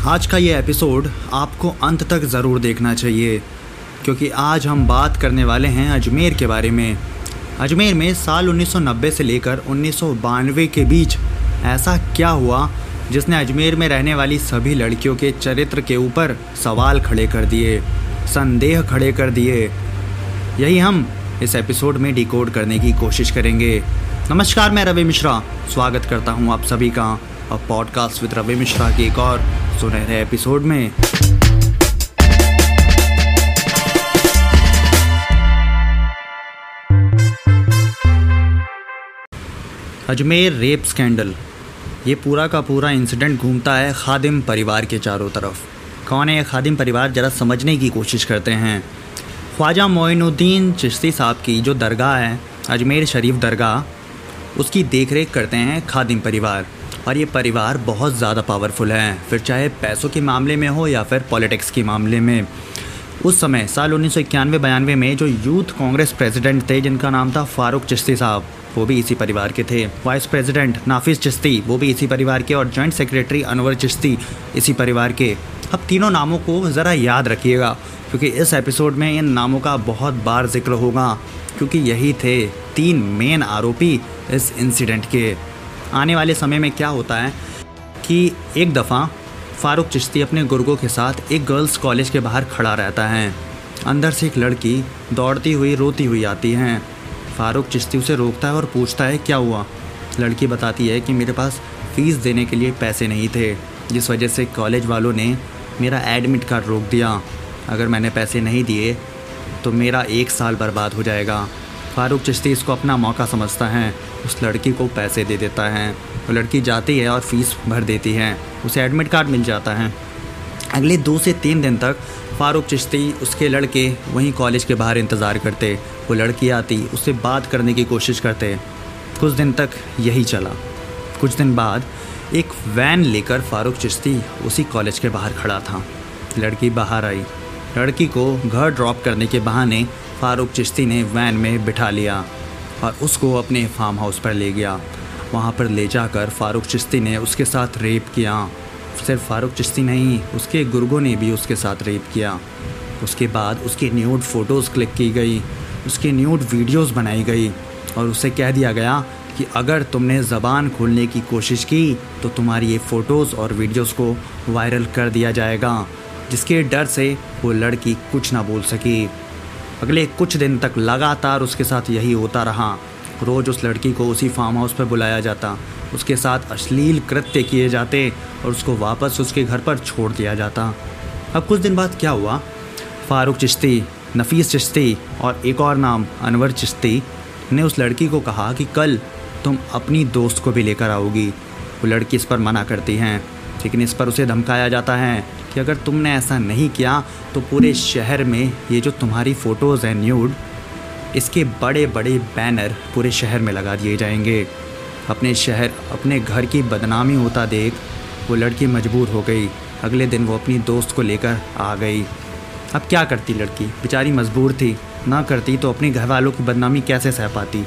आज का ये एपिसोड आपको अंत तक ज़रूर देखना चाहिए, क्योंकि आज हम बात करने वाले हैं अजमेर के बारे में। अजमेर में साल 1990 से लेकर उन्नीस सौ बानवे के बीच ऐसा क्या हुआ, जिसने अजमेर में रहने वाली सभी लड़कियों के चरित्र के ऊपर सवाल खड़े कर दिए, संदेह खड़े कर दिए। यही हम इस एपिसोड में डिकोड करने की कोशिश करेंगे। नमस्कार, मैं रवि मिश्रा। स्वागत करता हूँ आप सभी का और पॉडकास्ट विद रवि मिश्रा के एक और सुनहरे एपिसोड में। अजमेर रेप स्कैंडल ये पूरा का पूरा इंसिडेंट घूमता है खादिम परिवार के चारों तरफ़। कौन है खादिम परिवार? ज़रा समझने की कोशिश करते हैं। ख्वाजा मोइनुद्दीन चिश्ती साहब की जो दरगाह है, अजमेर शरीफ दरगाह, उसकी देख रेख करते हैं खादिम परिवार। और ये परिवार बहुत ज़्यादा पावरफुल है। फिर चाहे पैसों के मामले में हो या फिर पॉलिटिक्स के मामले में। उस समय, साल उन्नीस सौ इक्यानवे बयानवे में जो यूथ कांग्रेस प्रेसिडेंट थे, जिनका नाम था फारूक चिश्ती साहब, वो भी इसी परिवार के थे। वाइस प्रेसिडेंट नाफिस चिश्ती, वो भी इसी परिवार के, और जॉइंट सेक्रेटरी अनवर चिश्ती इसी परिवार के। अब तीनों नामों को ज़रा याद रखिएगा, क्योंकि इस एपिसोड में इन नामों का बहुत बार ज़िक्र होगा, क्योंकि यही थे तीन मेन आरोपी इस इंसिडेंट के। आने वाले समय में क्या होता है कि एक दफ़ा फ़ारूक चिश्ती अपने गुर्गों के साथ एक गर्ल्स कॉलेज के बाहर खड़ा रहता है। अंदर से एक लड़की दौड़ती हुई, रोती हुई आती है। फ़ारूक चिश्ती उसे रोकता है और पूछता है, क्या हुआ? लड़की बताती है कि मेरे पास फ़ीस देने के लिए पैसे नहीं थे, जिस वजह से कॉलेज वालों ने मेरा एडमिट कार्ड रोक दिया। अगर मैंने पैसे नहीं दिए तो मेरा एक साल बर्बाद हो जाएगा। फ़ारूक चिश्ती इसको अपना मौका समझता है। उस लड़की को पैसे दे देता है। वो लड़की जाती है और फ़ीस भर देती है। उसे एडमिट कार्ड मिल जाता है। अगले दो से तीन दिन तक फ़ारूक चिश्ती उसके लड़के वहीं कॉलेज के बाहर इंतज़ार करते। वो लड़की आती, उससे बात करने की कोशिश करते। कुछ दिन तक यही चला। कुछ दिन बाद एक वैन लेकर फ़ारूक चिश्ती उसी कॉलेज के बाहर खड़ा था। लड़की बाहर आई। लड़की को घर ड्रॉप करने के बहाने फ़ारूक चिश्ती ने वैन में बिठा लिया और उसको अपने फार्म हाउस पर ले गया। वहाँ पर ले जाकर फ़ारूक चिश्ती ने उसके साथ रेप किया। सिर्फ़ फ़ारूक चिश्ती नहीं, उसके गुर्गों ने भी उसके साथ रेप किया। उसके बाद उसकी न्यूड फ़ोटोज़ क्लिक की गई, उसकी न्यूड वीडियोज़ बनाई गई और उसे कह दिया गया कि अगर तुमने ज़बान खोलने की कोशिश की तो तुम्हारी ये फ़ोटोज़ और वीडियोज़ को वायरल कर दिया जाएगा, जिसके डर से वो लड़की कुछ ना बोल सकी। अगले कुछ दिन तक लगातार उसके साथ यही होता रहा। रोज़ उस लड़की को उसी फार्म हाउस पर बुलाया जाता। उसके साथ अश्लील कृत्य किए जाते और उसको वापस उसके घर पर छोड़ दिया जाता। अब कुछ दिन बाद क्या हुआ? फ़ारूक चिश्ती, नफीस चिश्ती और एक और नाम, अनवर चिश्ती, ने उस लड़की को कहा कि कल तुम अपनी दोस्त को भी लेकर आओगी। वो लड़की इस पर मना करती हैं, लेकिन इस पर उसे धमकाया जाता है। कि अगर तुमने ऐसा नहीं किया तो पूरे शहर में ये जो तुम्हारी फ़ोटोज़ हैं न्यूड, इसके बड़े बड़े बैनर पूरे शहर में लगा दिए जाएँगे। अपने शहर, अपने घर की बदनामी होता देख, वो लड़की मजबूर हो गई। अगले दिन वो अपनी दोस्त को लेकर आ गई। अब क्या करती लड़की? बेचारी मजबूर थी। ना करती तो अपने घर वालों की बदनामी कैसे सह पाती?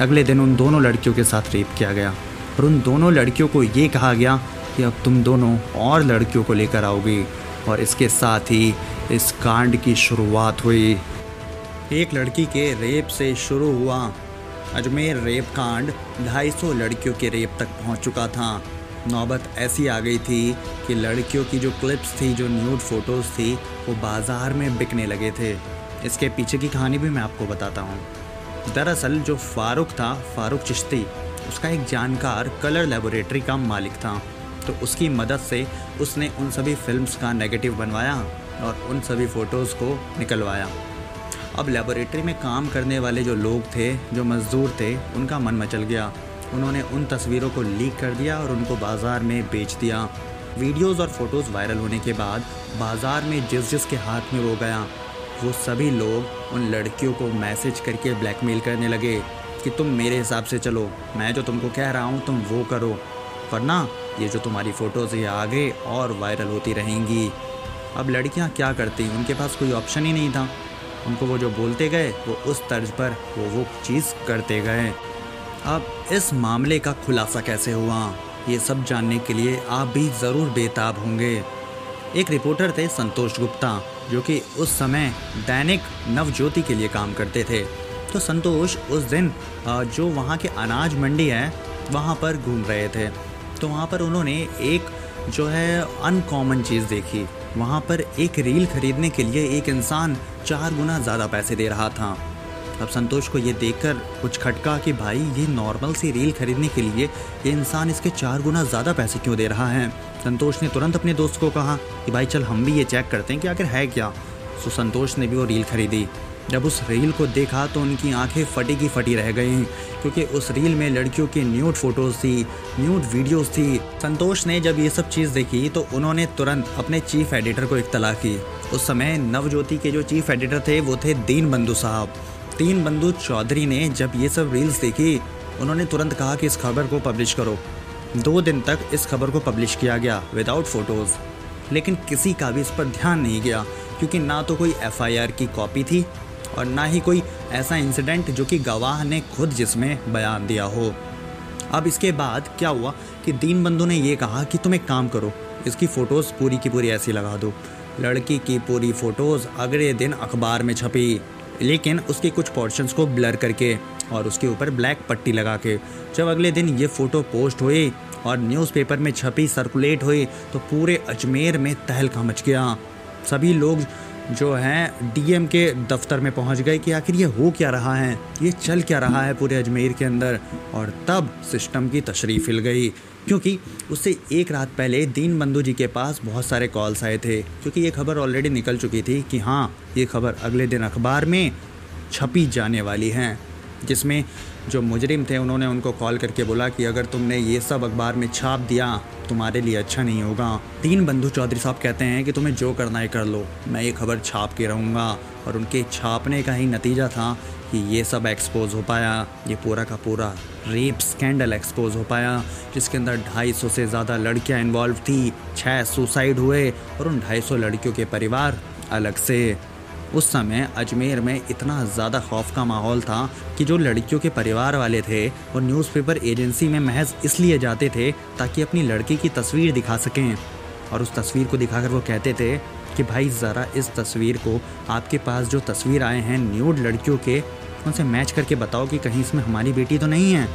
अगले दिन उन दोनों लड़कियों के साथ रेप किया गया। और उन दोनों लड़कियों को ये कहा गया कि अब तुम दोनों और लड़कियों को लेकर आओगी और इसके साथ ही इस कांड की शुरुआत हुई। एक लड़की के रेप से शुरू हुआ। अजमेर रेप कांड 250 लड़कियों के रेप तक पहुँच चुका था। नौबत ऐसी आ गई थी कि लड़कियों की जो क्लिप्स थी, जो न्यूड फ़ोटोज़ थी, वो बाज़ार में बिकने लगे थे। इसके पीछे की कहानी भी मैं आपको बताता हूँ। दरअसल जो फारूक था, फारूक चिश्ती, उसका एक जानकार कलर लेबोरेटरी का मालिक था। तो उसकी मदद से उसने उन सभी फिल्म्स का नेगेटिव बनवाया और उन सभी फ़ोटोज़ को निकलवाया। अब लेबोरेटरी में काम करने वाले जो लोग थे, जो मज़दूर थे, उनका मन मचल गया। उन्होंने उन तस्वीरों को लीक कर दिया और उनको बाज़ार में बेच दिया। वीडियोज़ और फ़ोटोज़ वायरल होने के बाद बाज़ार में जिस जिस के हाथ में वो गया, वो सभी लोग उन लड़कियों को मैसेज करके ब्लैकमेल करने लगे कि तुम मेरे हिसाब से चलो, मैं जो तुमको कह रहा हूँ, तुम वो करो। वरना ये जो तुम्हारी फ़ोटोज़ ये आगे और वायरल होती रहेंगी। अब लड़कियाँ क्या करती? उनके पास कोई ऑप्शन ही नहीं था। उनको वो जो बोलते गए, वो उस तर्ज पर वो वो चीज़ करते गए। अब इस मामले का खुलासा कैसे हुआ? ये सब जानने के लिए आप भी ज़रूर बेताब होंगे। एक रिपोर्टर थे संतोष गुप्ता, जो कि उस समय दैनिक नवज्योति के लिए काम करते थे। तो संतोष उस दिन जो वहाँ के अनाज मंडी है, वहाँ पर घूम रहे थे। तो वहाँ पर उन्होंने एक जो है अनकॉमन चीज़ देखी। वहाँ पर एक रील खरीदने के लिए एक इंसान चार गुना ज़्यादा पैसे दे रहा था। अब संतोष को ये देखकर कुछ खटका कि भाई, ये नॉर्मल सी रील खरीदने के लिए ये इंसान इसके चार गुना ज़्यादा पैसे क्यों दे रहा है? संतोष ने तुरंत अपने दोस्त को कहा कि भाई, चल हम भी ये चेक करते हैं कि आखिर है क्या? तो संतोष ने भी वो रील खरीदी। जब उस रील को देखा तो उनकी आँखें फटी की फटी रह गई। क्योंकि उस रील में लड़कियों की न्यूड फ़ोटोज़ थी, न्यूड वीडियोस थी। संतोष ने जब ये सब चीज़ देखी तो उन्होंने तुरंत अपने चीफ एडिटर को इतला की। उस समय नवज्योति के जो चीफ एडिटर थे वो थे दीन बंधु साहब। तीन बंधु चौधरी ने जब ये सब रील्स देखी, उन्होंने तुरंत कहा कि इस खबर को पब्लिश करो। दो दिन तक इस खबर को पब्लिश किया गया विदाउट फ़ोटोज़ लेकिन किसी का भी इस पर ध्यान नहीं गया, क्योंकि ना तो कोई एफआईआर की कॉपी थी और ना ही कोई ऐसा इंसिडेंट जो कि गवाह ने खुद जिसमें बयान दिया हो। अब इसके बाद क्या हुआ कि दीन बंधु ने ये कहा कि तुम एक काम करो, इसकी फ़ोटोज़ पूरी की पूरी ऐसी लगा दो। लड़की की पूरी फ़ोटोज़ अगले दिन अखबार में छपी, लेकिन उसके कुछ पोर्शंस को ब्लर करके और उसके ऊपर ब्लैक पट्टी लगा के। जब अगले दिन ये फ़ोटो पोस्ट हुई और न्यूज़पेपर में छपी सर्कुलेट हुई तो पूरे अजमेर में तहलका मच गया। सभी लोग जो हैं डीएम के दफ्तर में पहुँच गए कि आखिर ये हो क्या रहा है? ये चल क्या रहा है पूरे अजमेर के अंदर? और तब सिस्टम की तशरीफ़ हिल गई, क्योंकि उससे एक रात पहले दीन बंधु जी के पास बहुत सारे कॉल्स आए थे, क्योंकि ये खबर ऑलरेडी निकल चुकी थी कि हाँ ये खबर अगले दिन अखबार में छपी जाने वाली है, जिसमें जो मुजरिम थे, उन्होंने उनको कॉल करके बोला कि अगर तुमने ये सब अखबार में छाप दिया, तुम्हारे लिए अच्छा नहीं होगा। तीन बंधु चौधरी साहब कहते हैं कि तुम्हें जो करना है कर लो। मैं ये खबर छाप के रहूँगा। और उनके छापने का ही नतीजा था कि ये सब एक्सपोज हो पाया। ये पूरा का पूरा रेप स्कैंडल एक्सपोज हो पाया, जिसके अंदर 250 से ज़्यादा लड़कियाँ इन्वॉल्व थी छः सुसाइड हुए, और उन 250 लड़कियों के परिवार अलग से उस समय अजमेर में इतना ज़्यादा खौफ का माहौल था कि जो लड़कियों के परिवार वाले थे वो न्यूज़पेपर एजेंसी में महज इसलिए जाते थे ताकि अपनी लड़की की तस्वीर दिखा सकें। और उस तस्वीर को दिखाकर वो कहते थे कि, भाई, ज़रा इस तस्वीर को आपके पास जो तस्वीर आए हैं न्यूड लड़कियों के, उनसे मैच करके बताओ कि कहीं इसमें हमारी बेटी तो नहीं है।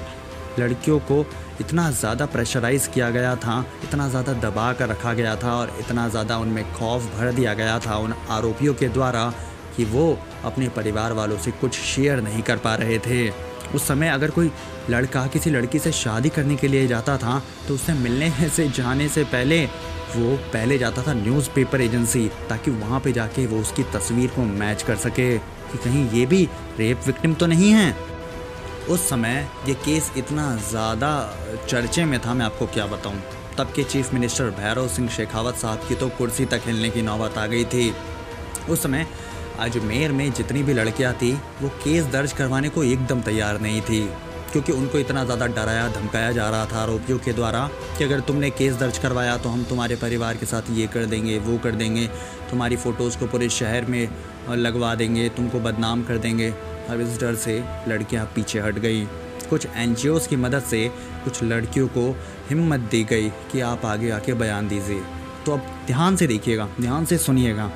लड़कियों को इतना ज़्यादा प्रेशराइज किया गया था, इतना ज़्यादा दबा कर रखा गया था और इतना ज़्यादा उनमें खौफ भर दिया गया था उन आरोपियों के द्वारा कि वो अपने परिवार वालों से कुछ शेयर नहीं कर पा रहे थे। उस समय अगर कोई लड़का किसी लड़की से शादी करने के लिए जाता था तो उससे मिलने से जाने से पहले वो पहले जाता था न्यूज़पेपर एजेंसी ताकि वहाँ पे जाके वो उसकी तस्वीर को मैच कर सके कि कहीं ये भी रेप विक्टिम तो नहीं है। उस समय ये केस इतना ज़्यादा चर्चे में था, मैं आपको क्या बताऊँ। तब के चीफ मिनिस्टर भैरव सिंह शेखावत साहब की तो कुर्सी तक हिलने की नौबत आ गई थी। उस समय अजमेर में जितनी भी लड़कियाँ थी, वो केस दर्ज करवाने को एकदम तैयार नहीं थी, क्योंकि उनको इतना ज़्यादा डराया, धमकाया जा रहा था आरोपियों के द्वारा कि अगर तुमने केस दर्ज करवाया तो हम तुम्हारे परिवार के साथ ये कर देंगे, वो कर देंगे, तुम्हारी फ़ोटोज़ को पूरे शहर में लगवा देंगे, तुमको बदनाम कर देंगे। अब इस डर से लड़कियाँ पीछे हट गई। कुछ एन की मदद से कुछ लड़कियों को हिम्मत दी गई कि आप आगे आके बयान दीजिए। तो अब ध्यान से देखिएगा, ध्यान से सुनिएगा।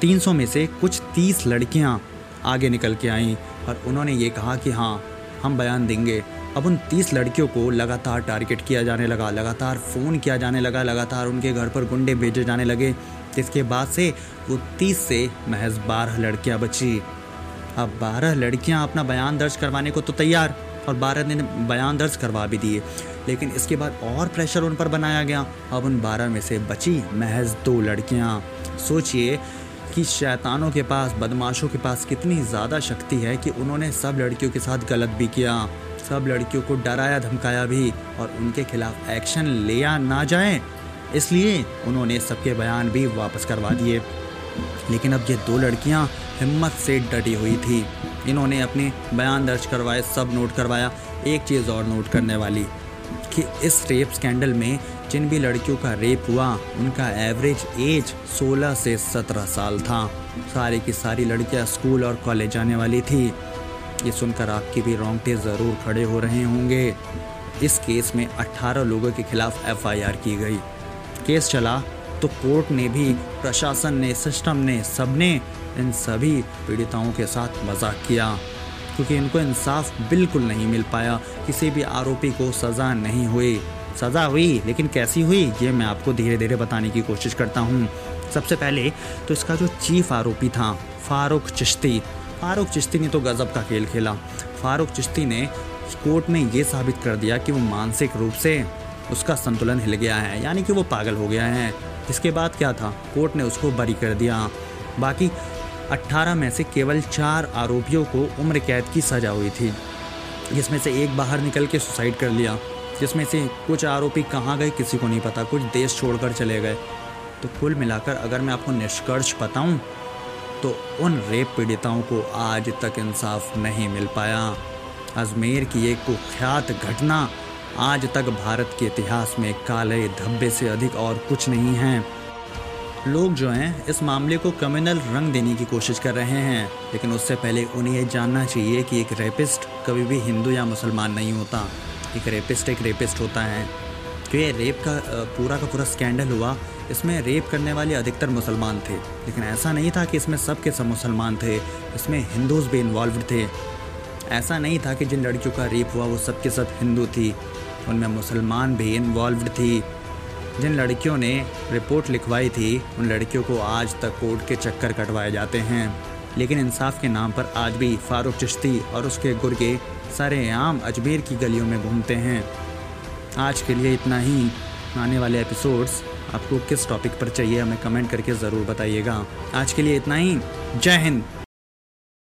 300 में से कुछ 30 लड़कियाँ आगे निकल के आईं और उन्होंने ये कहा कि हाँ हम बयान देंगे। अब उन 30 लड़कियों को लगातार टारगेट किया जाने लगा, लगातार फ़ोन किया जाने लगा, लगातार उनके घर पर गुंडे भेजे जाने लगे। जिसके बाद से वो 30 से महज बारह लड़कियाँ बची। अब बारह लड़कियाँ अपना बयान दर्ज करवाने को तो तैयार, और बारह दिन बयान दर्ज करवा भी दिए। लेकिन इसके बाद और प्रेशर उन पर बनाया गया। अब उन बारह में से बची महज दो लड़कियाँ। सोचिए कि शैतानों के पास, बदमाशों के पास कितनी ज़्यादा शक्ति है कि उन्होंने सब लड़कियों के साथ गलत भी किया। सब लड़कियों को डराया, धमकाया भी, और उनके खिलाफ एक्शन लिया ना जाए। इसलिए उन्होंने सबके बयान भी वापस करवा दिए। लेकिन अब ये दो लड़कियाँ हिम्मत से डटी हुई थी। इन्होंने अपने बयान दर्ज करवाए, सब नोट करवाया, एक चीज़ और नोट करने वाली, कि इस रेप स्कैंडल में जिन भी लड़कियों का रेप हुआ, उनका एवरेज एज 16 से 17 साल था। सारी की सारी लड़कियाँ स्कूल और कॉलेज जाने वाली थी। ये सुनकर आपके भी रोंगटे ज़रूर खड़े हो रहे होंगे। इस केस में 18 लोगों के खिलाफ एफआईआर की गई। केस चला तो कोर्ट ने भी, प्रशासन ने, सिस्टम ने, सबने इन सभी पीड़िताओं के साथ मज़ाक किया। क्योंकि इनको इंसाफ बिल्कुल नहीं मिल पाया। किसी भी आरोपी को सज़ा नहीं हुई। सज़ा हुई, लेकिन कैसी हुई, ये मैं आपको धीरे धीरे बताने की कोशिश करता हूँ। सबसे पहले तो इसका जो चीफ आरोपी था, फारूक चिश्ती। फारूक चिश्ती ने तो गज़ब का खेल खेला। फारूक चिश्ती ने कोर्ट में ये साबित कर दिया कि वो मानसिक रूप से उसका संतुलन हिल गया है, यानी कि वो पागल हो गया है। इसके बाद क्या था? कोर्ट ने उसको बरी कर दिया। बाकी 18 में से केवल चार आरोपियों को उम्र कैद की सज़ा हुई थी। जिसमें से एक बाहर निकल के सुसाइड कर लिया, जिसमें से कुछ आरोपी कहाँ गए किसी को नहीं पता, कुछ देश छोड़कर चले गए। तो कुल मिलाकर अगर मैं आपको निष्कर्ष बताऊँ तो उन रेप पीड़िताओं को आज तक इंसाफ नहीं मिल पाया। अजमेर की एक कुख्यात घटना आज तक भारत के इतिहास में काले धब्बे से अधिक और कुछ नहीं है। लोग जो हैं, इस मामले को कम्युनल रंग देने की कोशिश कर रहे हैं। लेकिन उससे पहले उन्हें ये जानना चाहिए कि एक रेपिस्ट कभी भी हिंदू या मुसलमान नहीं होता। एक रेपिस्ट एक रेपिस्ट होता है। तो ये रेप का पूरा का पूरा स्कैंडल हुआ। इसमें रेप करने वाले अधिकतर मुसलमान थे। लेकिन ऐसा नहीं था कि इसमें सब के सब मुसलमान थे। इसमें हिंदूज भी इन्वॉल्व थे। ऐसा नहीं था कि जिन लड़कियों का रेप हुआ, वो सब के सब हिंदू थी। उनमें मुसलमान भी इन्वॉल्व थी। जिन लड़कियों ने रिपोर्ट लिखवाई थी, उन लड़कियों को आज तक कोर्ट के चक्कर कटवाए जाते हैं। लेकिन इंसाफ के नाम पर आज भी फारूक चिश्ती और उसके गुर्गे सारे आम अजमेर की गलियों में घूमते हैं। आज के लिए इतना ही। आने वाले एपिसोड्स आपको किस टॉपिक पर चाहिए, हमें कमेंट करके ज़रूर बताइएगा। आज के लिए इतना ही। जय हिंद।